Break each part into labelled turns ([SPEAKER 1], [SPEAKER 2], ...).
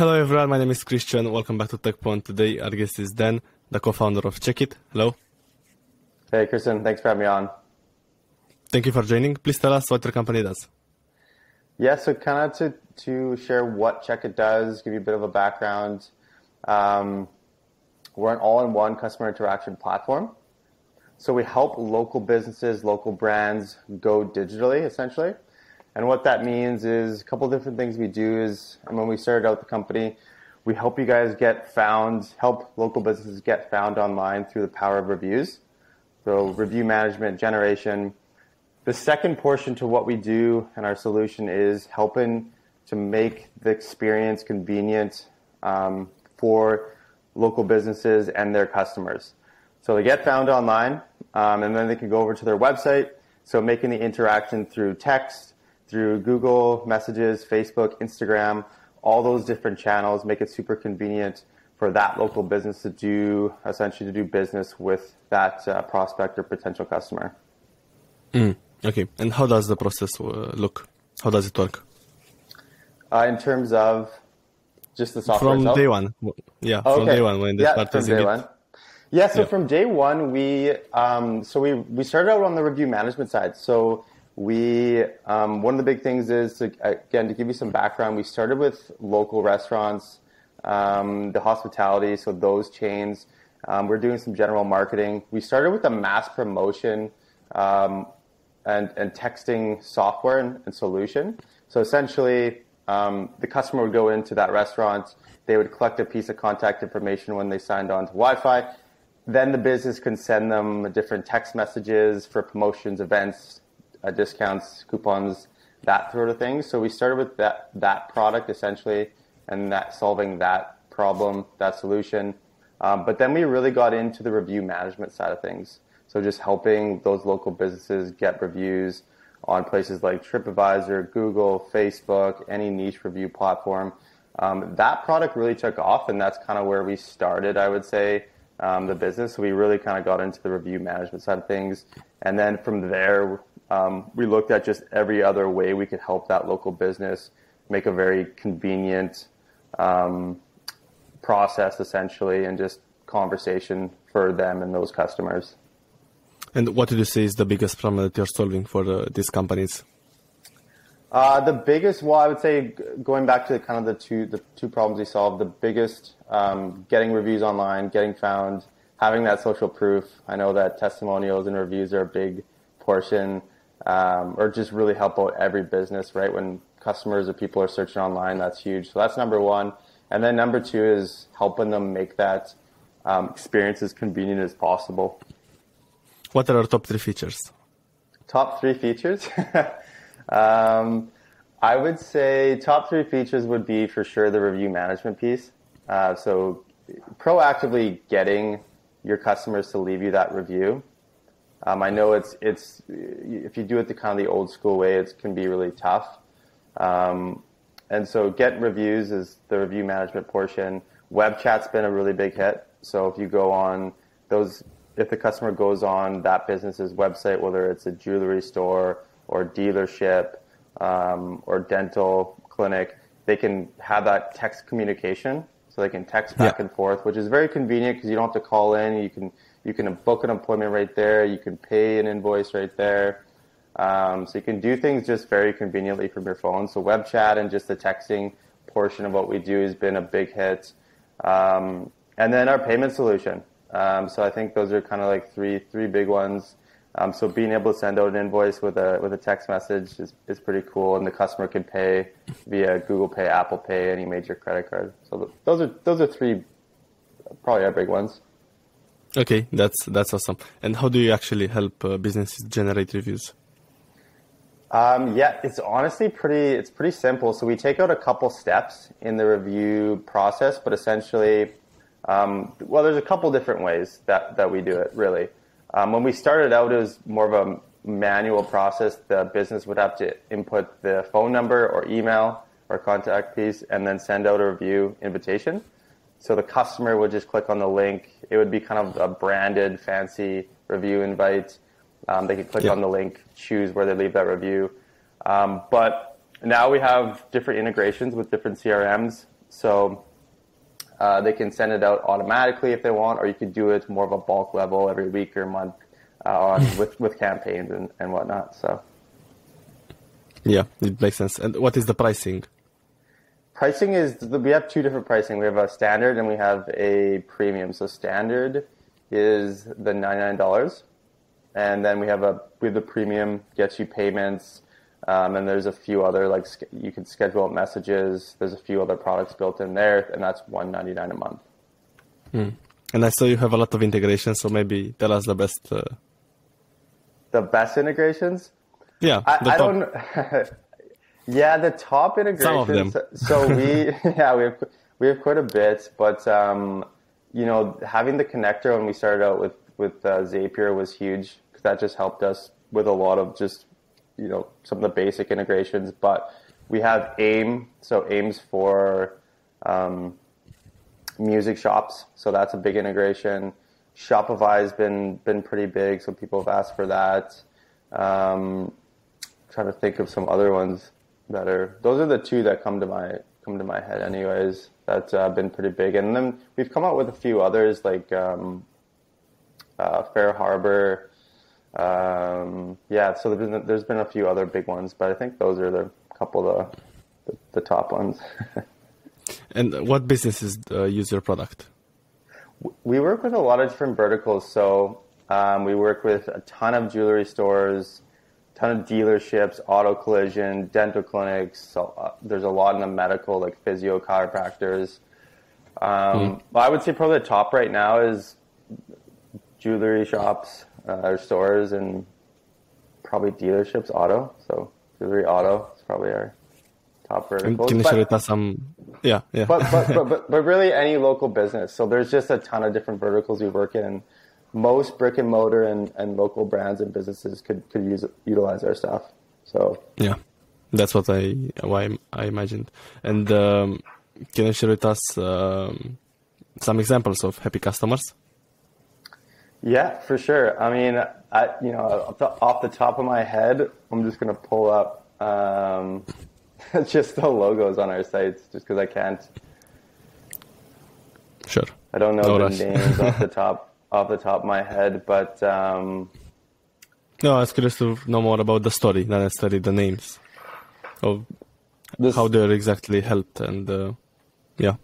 [SPEAKER 1] Hello everyone, my name is Christian. Welcome back to Tekpon. Today our guest is Dan, the co-founder of Chekkit. Hello.
[SPEAKER 2] Hey Christian, thanks for having me on.
[SPEAKER 1] Thank you for joining. Please tell us what your company does.
[SPEAKER 2] Yeah, so kind of to, to share what Chekkit does, give you a bit of a background. Um, we're an all-in-one customer interaction platform. So we help local businesses, local brands go digitally, essentially. And what that means is a couple different things we do is, and when we started out the company, we help you guys get found, help local businesses get found online through the power of reviews. So review management, generation. The second portion to what we do and our solution is helping to make the experience convenient um, for local businesses and their customers. So they get found online, um, and then they can go over to their website. So making the interaction through text, through Google Messages, Facebook, Instagram, all those different channels make it super convenient for that local business to do essentially to do business with that uh, prospect or potential customer.
[SPEAKER 1] Mm, okay, and how does the process uh, look? How does it work?
[SPEAKER 2] Uh, in terms of just the software
[SPEAKER 1] from
[SPEAKER 2] itself?
[SPEAKER 1] day one, yeah,
[SPEAKER 2] Oh,
[SPEAKER 1] from
[SPEAKER 2] okay.
[SPEAKER 1] day one when they
[SPEAKER 2] yeah,
[SPEAKER 1] start
[SPEAKER 2] from
[SPEAKER 1] using
[SPEAKER 2] day
[SPEAKER 1] it.
[SPEAKER 2] one. Yeah, so
[SPEAKER 1] Yeah.
[SPEAKER 2] from day one, we um, so we we started out on the review management side. So we um, one of the big things is to, again to give you some background. We started with local restaurants, um, the hospitality, so those chains. Um, we're doing some general marketing. We started with a mass promotion um, and and texting software and, and solution. So essentially, um, the customer would go into that restaurant. They would collect a piece of contact information when they signed on to Wi-Fi. Then the business can send them different text messages for promotions, events, uh, discounts, coupons, that sort of thing. So we started with that that product essentially, and that solving that problem, that solution. Um, but then we really got into the review management side of things. So just helping those local businesses get reviews on places like TripAdvisor, Google, Facebook, any niche review platform. Um, that product really took off, and that's kind of where we started, I would say, um, the business. So we really kind of got into the review management side of things. And then from there, um, we looked at just every other way we could help that local business make a very convenient um, process, essentially, and just conversation for them and those customers.
[SPEAKER 1] And what do you say is the biggest problem that you're solving for uh, these companies?
[SPEAKER 2] Uh, the biggest, well, I would say, going back to kind of the two the two problems we solved. The biggest, um, getting reviews online, getting found, having that social proof. I know that testimonials and reviews are a big portion, um, or just really help out every business. Right when customers or people are searching online, that's huge. So that's number one. And then number two is helping them make that um, experience as convenient as possible.
[SPEAKER 1] What are our top three features?
[SPEAKER 2] Top three features. um, I would say top three features would be for sure the review management piece. Uh, so proactively getting your customers to leave you that review. Um, I know it's it's if you do it the kind of the old school way, it can be really tough. Um, and so get reviews is the review management portion. Web chat's been a really big hit. So if you go on those, if the customer goes on that business's website, whether it's a jewelry store or dealership um, or dental clinic, they can have that text communication. So they can text back
[SPEAKER 1] Yeah.
[SPEAKER 2] and forth, which is very convenient because you don't have to call in. You can you can book an appointment right there. You can pay an invoice right there. Um, so you can do things just very conveniently from your phone. So web chat and just the texting portion of what we do has been a big hit. Um, and then our payment solution. Um, so I think those are kind of like three three big ones. Um, so being able to send out an invoice with a with a text message is, is pretty cool, and the customer can pay via Google Pay, Apple Pay, any major credit card. So th- those are those are three probably our big ones.
[SPEAKER 1] Okay, that's that's awesome. And how do you actually help uh, businesses generate reviews?
[SPEAKER 2] Um, yeah, it's honestly pretty. It's pretty simple. So we take out a couple steps in the review process, but essentially, um, well, there's a couple different ways that that we do it. Really, um, when we started out, it was more of a manual process. The business would have to input the phone number or email or contact piece, and then send out a review invitation. So the customer would just click on the link. It would be kind of a branded, fancy review invite. Um, they could click
[SPEAKER 1] Yeah.
[SPEAKER 2] on the link, choose where they leave that review. Um, but now we have different integrations with different CRMs. So uh, they can send it out automatically if they want, or you could do it more of a bulk level every week or month uh, on, with with campaigns and, and whatnot. So
[SPEAKER 1] yeah, it makes sense. And what is the pricing?
[SPEAKER 2] Pricing is we have two different pricing. We have a standard and we have a premium. So standard is the ninety nine dollars, and then we have a we have the premium gets you payments, um, and there's a few other like you can schedule messages. There's a few other products built in there, and that's one ninety nine a month.
[SPEAKER 1] Hmm. And I saw you have a lot of integrations, so maybe tell us the best. Uh...
[SPEAKER 2] The best integrations.
[SPEAKER 1] Yeah,
[SPEAKER 2] I, I don't. yeah, the top integrations. Some of them. so we yeah we have we have quite a bit, but um, you know having the connector when we started out with with uh, Zapier was huge because that just helped us with a lot of just you know some of the basic integrations. But we have AIM, so AIM's for um, music shops, so that's a big integration. Shopify has been been pretty big, so people have asked for that. Um, trying to think of some other ones are. Those are the two that come to my come to my head, anyways. That's uh, been pretty big, and then we've come out with a few others like um, uh, Fair Harbor. Um, yeah, so there's been, there's been a few other big ones, but I think those are the couple of the, the, the top ones.
[SPEAKER 1] and what businesses uh, use your product?
[SPEAKER 2] We work with a lot of different verticals. So um, we work with a ton of jewelry stores, ton of dealerships, auto collision, dental clinics. So, uh, there's a lot in the medical, like physio, chiropractors. Um, mm. But I would say probably the top right now is jewelry shops uh, or stores and probably dealerships, auto. So jewelry, auto is probably our top vertical.
[SPEAKER 1] Can you share us some? Yeah, yeah.
[SPEAKER 2] but, but, but, but, but really any local business. So there's just a ton of different verticals we work in most brick and mortar and, and local brands and businesses could, could use utilize our stuff. So
[SPEAKER 1] yeah, that's what I why I imagined. And um, can you share with us um, some examples of happy customers?
[SPEAKER 2] Yeah, for sure. I mean, I you know off the top of my head, I'm just gonna pull up um, just the logos on our sites, just because I can't.
[SPEAKER 1] Sure.
[SPEAKER 2] I don't know no the names off the top off the top of my head, but um,
[SPEAKER 1] no, I was curious to know more about the story, not necessarily the names of this, how they're exactly helped, and uh, yeah.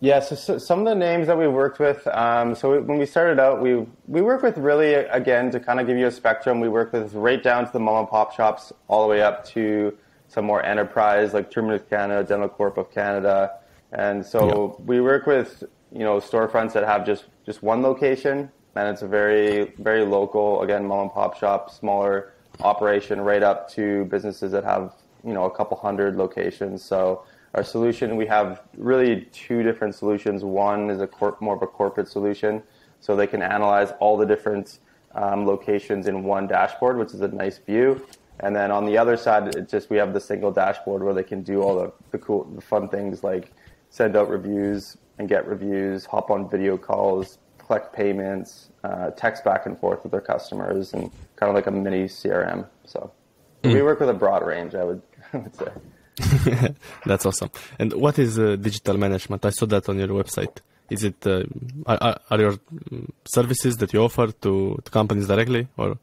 [SPEAKER 2] Yeah, so, so, some of the names that we worked with. Um, so we, when we started out, we we work with really again to kind of give you a spectrum. We work with right down to the mom and pop shops, all the way up to some more enterprise like Terminus Canada, Dental Corp of Canada, and so yeah. we work with you know storefronts that have just just one location, and it's a very very local again mom and pop shop, smaller operation, right up to businesses that have you know a couple hundred locations. So our solution we have really two different solutions. One is a corp, more of a corporate solution, so they can analyze all the different um, locations in one dashboard, which is a nice view. And then on the other side, it's just we have the single dashboard where they can do all the, the cool, the fun things like send out reviews, and get reviews, hop on video calls, collect payments, uh, text back and forth with their customers, and kind of like a mini CRM. So mm. we work with a broad range, I would, I would say.
[SPEAKER 1] That's awesome. And what is uh, digital management? I saw that on your website. Is it uh, are, are your services that you offer to, to companies directly or?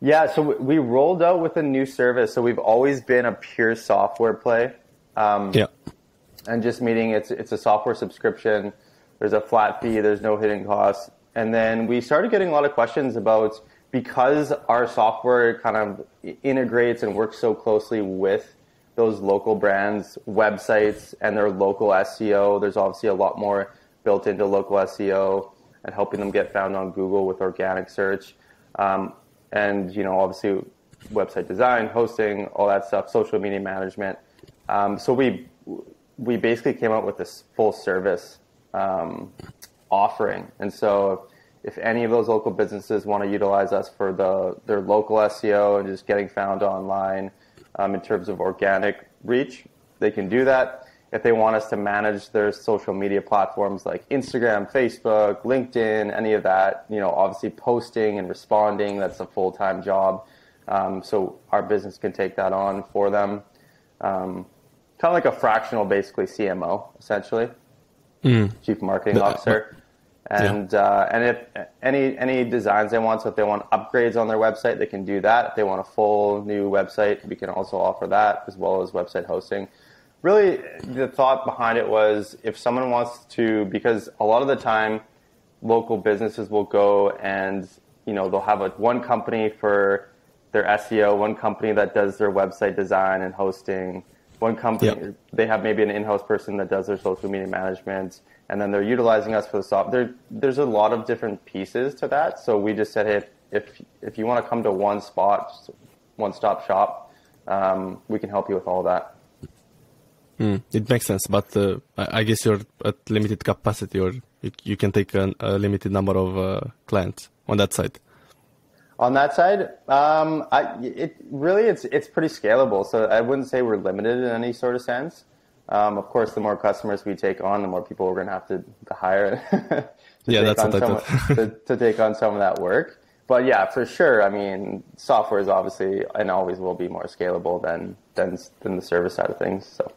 [SPEAKER 2] Yeah, so we rolled out with a new service. So we've always been a pure software play.
[SPEAKER 1] Um, yeah
[SPEAKER 2] and just meaning it's it's a software subscription. There's a flat fee. There's no hidden costs. And then we started getting a lot of questions about because our software kind of integrates and works so closely with those local brands' websites and their local SEO. There's obviously a lot more built into local SEO and helping them get found on Google with organic search. Um, and you know, obviously, website design, hosting, all that stuff, social media management. Um, so we we basically came up with this full service um, offering. And so if any of those local businesses want to utilize us for the their local SEO and just getting found online um, in terms of organic reach, they can do that. If they want us to manage their social media platforms like Instagram, Facebook, LinkedIn, any of that, you know, obviously posting and responding, that's a full time job. Um, so our business can take that on for them. Kind of like a fractional, basically CMO, essentially,
[SPEAKER 1] Mm.
[SPEAKER 2] chief marketing
[SPEAKER 1] The-
[SPEAKER 2] officer. And uh, and if any any designs they want, so if they want upgrades on their website, they can do that. If they want a full new website, we can also offer that as well as website hosting. Really, the thought behind it was if someone wants to, because a lot of the time, local businesses will go and you know they'll have a one company for their SEO, one company that does their website design and hosting, one company
[SPEAKER 1] Yep.
[SPEAKER 2] they have maybe an in-house person that does their social media management, and then they're utilizing us for the soft. There, there's a lot of different pieces to that. So we just said, hey, if if you want to come to one spot, one-stop shop, um, we can help you with all that.
[SPEAKER 1] Mm, it makes sense, but uh, I, I guess you're at limited capacity, or you, you can take an, a limited number of uh, clients on that side.
[SPEAKER 2] On that side, um, I, it really it's it's pretty scalable. So I wouldn't say we're limited in any sort of sense. Um, of course, the more customers we take on, the more people we're going to have to, to hire to,
[SPEAKER 1] Yeah,
[SPEAKER 2] take
[SPEAKER 1] that's
[SPEAKER 2] on some, to, to take on some of that work. But yeah, for sure. I mean, software is obviously and always will be more scalable than than than the service side of things. So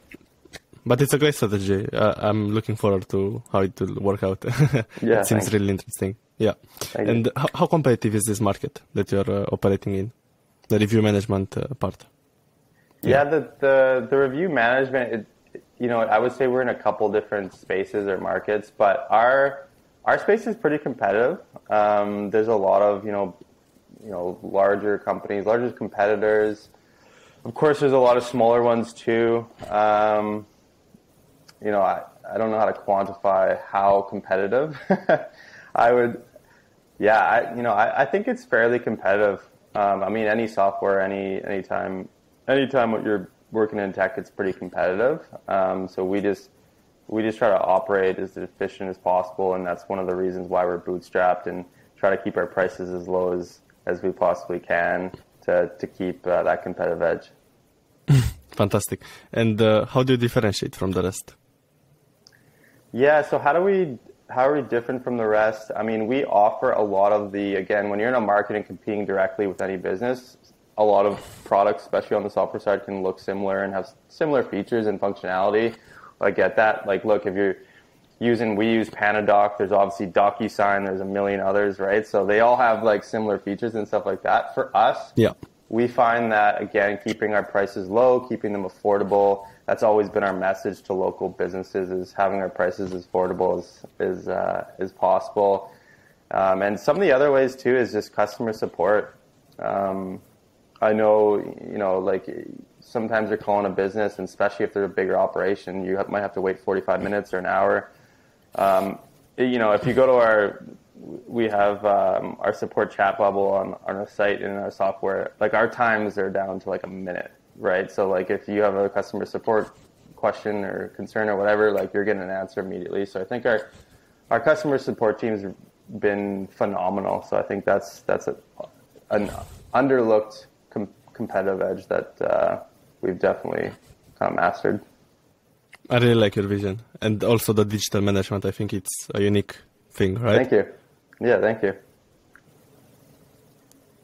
[SPEAKER 1] But it's a great strategy. Uh, I'm looking forward to how it will work out.
[SPEAKER 2] Yeah,
[SPEAKER 1] it seems
[SPEAKER 2] thanks.
[SPEAKER 1] really interesting. Yeah.
[SPEAKER 2] Thank
[SPEAKER 1] and how, how competitive is this market that you're uh, operating in? The review management uh, part.
[SPEAKER 2] Yeah, the, the, the review management, it, you know, I would say we're in a couple different spaces or markets, but our our space is pretty competitive. Um, there's a lot of you know, you know, larger companies, larger competitors. Of course, there's a lot of smaller ones too. Um, you know, I, I don't know how to quantify how competitive. I would, yeah, I, you know, I, I think it's fairly competitive. Um, I mean, any software, any anytime, anytime what you're working in tech, it's pretty competitive. Um, so we just we just try to operate as efficient as possible, and that's one of the reasons why we're bootstrapped and try to keep our prices as low as as we possibly can to to keep uh, that competitive edge.
[SPEAKER 1] Fantastic. And uh, how do you differentiate from the rest?
[SPEAKER 2] Yeah. So how do we how are we different from the rest? I mean, we offer a lot of the again when you're in a market and competing directly with any business, a lot of products, especially on the software side, can look similar and have similar features and functionality. I get that. Like, look, if you're using we use PandaDoc, there's obviously DocuSign, there's a million others, right? So they all have like similar features and stuff like that. For us,
[SPEAKER 1] Yeah.
[SPEAKER 2] We find that again keeping our prices low keeping them affordable that's always been our message to local businesses is having our prices as affordable as as, uh, as possible. Um, and some of the other ways too is just customer support. Um, i know you know like sometimes you're calling a business and especially if they're a bigger operation you have, might have to wait 45 minutes or an hour. Um, you know, if you go to our, we have um, our support chat bubble on, on our site and in our software. Like our times are down to like a minute, right? So like if you have a customer support question or concern or whatever, like you're getting an answer immediately. So I think our our customer support team's been phenomenal. So I think that's that's a, an underlooked com- competitive edge that uh, we've definitely kind of mastered.
[SPEAKER 1] I really like your vision. And also the digital management. I think it's a unique thing, right?
[SPEAKER 2] Thank you. Yeah, thank you.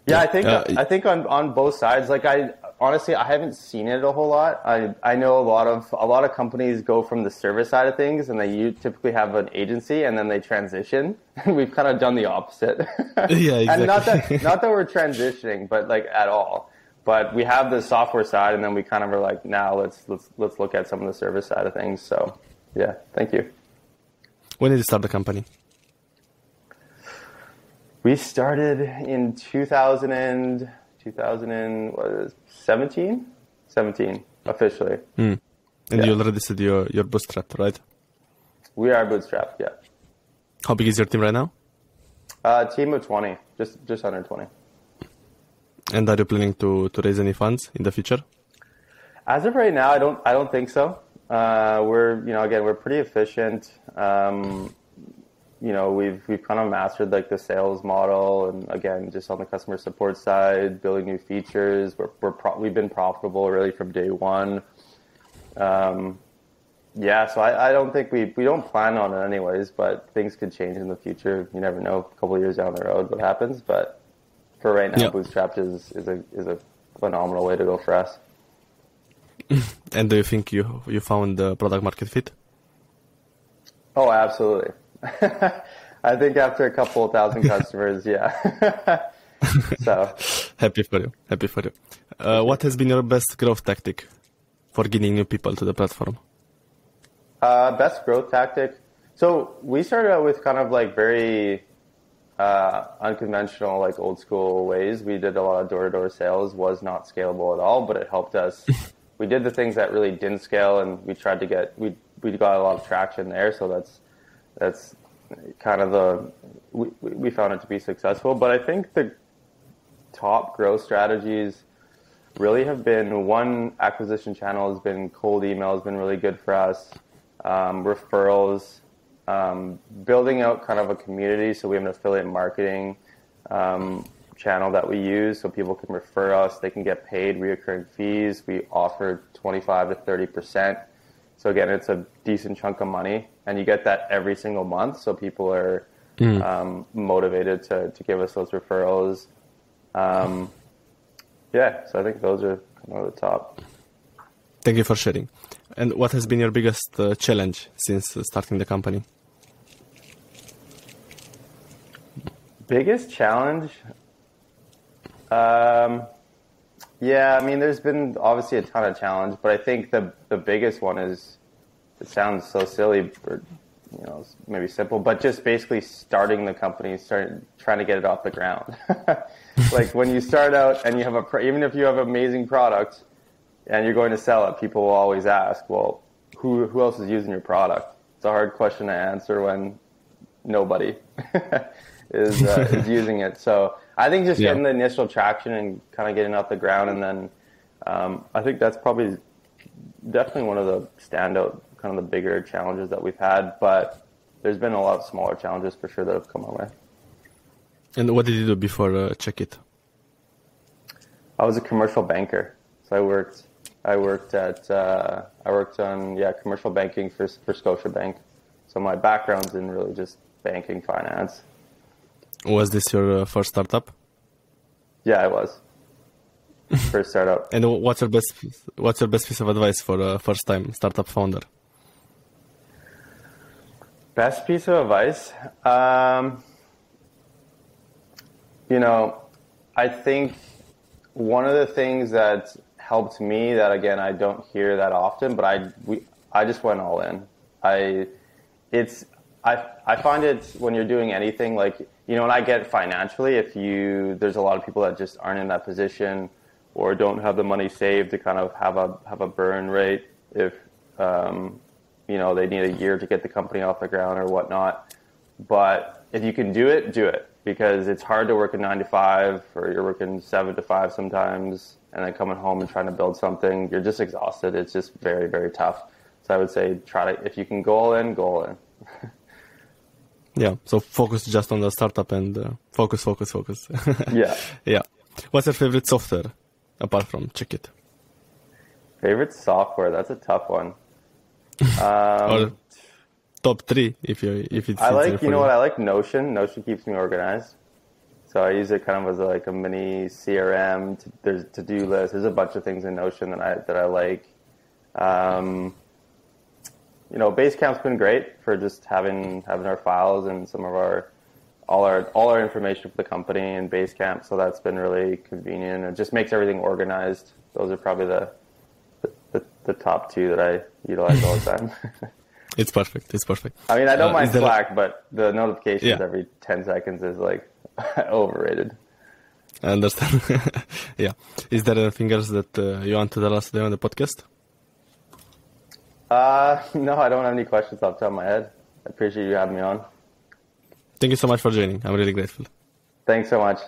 [SPEAKER 2] Yeah, I think
[SPEAKER 1] Uh,
[SPEAKER 2] I think on, on both sides. Like I honestly, I haven't seen it a whole lot. I I know a lot of a lot of companies go from the service side of things, and they typically have an agency, and then they transition. And we've kind of done the opposite.
[SPEAKER 1] Yeah,
[SPEAKER 2] and not that not that we're transitioning, but like at all. But we have the software side, and then we kind of are like, now let's let's let's look at some of the service side of things. So, yeah, thank you.
[SPEAKER 1] When did you start the company?
[SPEAKER 2] We started in 2000 and, 2017? 17, officially.
[SPEAKER 1] And
[SPEAKER 2] Yeah.
[SPEAKER 1] you already said you're, you're bootstrapped, right?
[SPEAKER 2] We are bootstrapped, yeah.
[SPEAKER 1] How big is your team right now?
[SPEAKER 2] Uh, team of 20, just just under 20.
[SPEAKER 1] And are you planning to, to raise any funds in the future?
[SPEAKER 2] As of right now, I don't I don't think so. Uh, we're you know again we're pretty efficient. Um, you know we've we've kind of mastered like the sales model and again just on the customer support side, building new features. We're we're pro- we've been profitable really from day one. Um, yeah, so I, I don't think we we don't plan on it anyways, but things could change in the future. You never know. A couple of years down the road, what happens? But for right now,
[SPEAKER 1] Yeah.
[SPEAKER 2] bootstrapped is is a is a phenomenal way to go for us.
[SPEAKER 1] And do you think you you found the product market fit?
[SPEAKER 2] Oh, absolutely. I think after a couple of thousand customers, yeah. so
[SPEAKER 1] happy for you. Happy for you. Uh, what has been your best growth tactic for getting new people to the platform?
[SPEAKER 2] Uh, best growth tactic. So we started out with kind of like very uh, unconventional, like old school ways. We did a lot of door to door sales. Was not scalable at all, but it helped us. we did the things that really didn't scale, and we tried to get we we got a lot of traction there. So that's that's kind of the we we found it to be successful. But I think the top growth strategies really have been one acquisition channel has been cold email has been really good for us. Um, referrals, um, building out kind of a community. So we have an affiliate marketing um, channel that we use so people can refer us. They can get paid reoccurring fees. We offer 25 to 30 percent. So again, it's a decent chunk of money, and you get that every single month. So people are mm. motivated to to give us those referrals. Um, yeah, so I think those are kind of the top.
[SPEAKER 1] Thank you for sharing. And what has been your biggest uh, challenge since uh, starting the company?
[SPEAKER 2] Biggest challenge? Um, yeah, I mean, there's been obviously a ton of challenge, but I think the the biggest one is it sounds so silly, or you know, maybe simple, but just basically starting the company, start trying to get it off the ground. like when you start out and you have a, even if you have amazing product and you're going to sell it, people will always ask, well, who, who else is using your product? It's a hard question to answer when nobody is, uh, is using it. So I think just yeah. getting the initial traction and kind of getting off the ground. And then, um, I think that's probably definitely one of the standout kind of the bigger challenges that we've had, but there's been a lot of smaller challenges for sure that have come our way.
[SPEAKER 1] And what did you do before uh, Chekkit?
[SPEAKER 2] I was a commercial banker, so I worked. I worked at. Uh, I worked on yeah commercial banking for for Scotiabank. So my background's in really just banking finance.
[SPEAKER 1] Was this your uh, first startup?
[SPEAKER 2] Yeah, it was. First startup.
[SPEAKER 1] and what's your best What's your best piece of advice for a first time startup founder?
[SPEAKER 2] Best piece of advice? Um, you know, I think one of the things that helped me that again I don't hear that often, but I we I just went all in. I it's I I find it when you're doing anything like you know, and I get financially if you there's a lot of people that just aren't in that position or don't have the money saved to kind of have a have a burn rate if um, you know they need a year to get the company off the ground or whatnot. But if you can do it, do it because it's hard to work a nine to five or you're working seven to five sometimes and then coming home and trying to build something. You're just exhausted. It's just very very tough. So I would say try to if you can go all in, go all in.
[SPEAKER 1] Yeah. So focus just on the startup and uh, focus, focus, focus.
[SPEAKER 2] yeah.
[SPEAKER 1] Yeah. What's your favorite software apart from Chekkit?
[SPEAKER 2] Favorite software? That's a tough one. Um,
[SPEAKER 1] or top three, if you if it's.
[SPEAKER 2] I like you know you. what I like Notion. Notion keeps me organized, so I use it kind of as like a mini CRM. To, there's to do list. There's a bunch of things in Notion that I that I like. Um, you know, Basecamp's been great for just having having our files and some of our all our all our information for the company in Basecamp. So that's been really convenient. It just makes everything organized. Those are probably the the, the top two that I utilize all the time.
[SPEAKER 1] it's perfect. It's perfect.
[SPEAKER 2] I mean, I don't uh, mind Slack, a... but the notifications yeah. every 10 seconds is like overrated.
[SPEAKER 1] I understand. yeah. Is there anything else that uh, you want to tell us today on the podcast?
[SPEAKER 2] Uh, no, I don't have any questions off the top of my head. I appreciate you having me on.
[SPEAKER 1] Thank you so much for joining. I'm really grateful.
[SPEAKER 2] Thanks so much.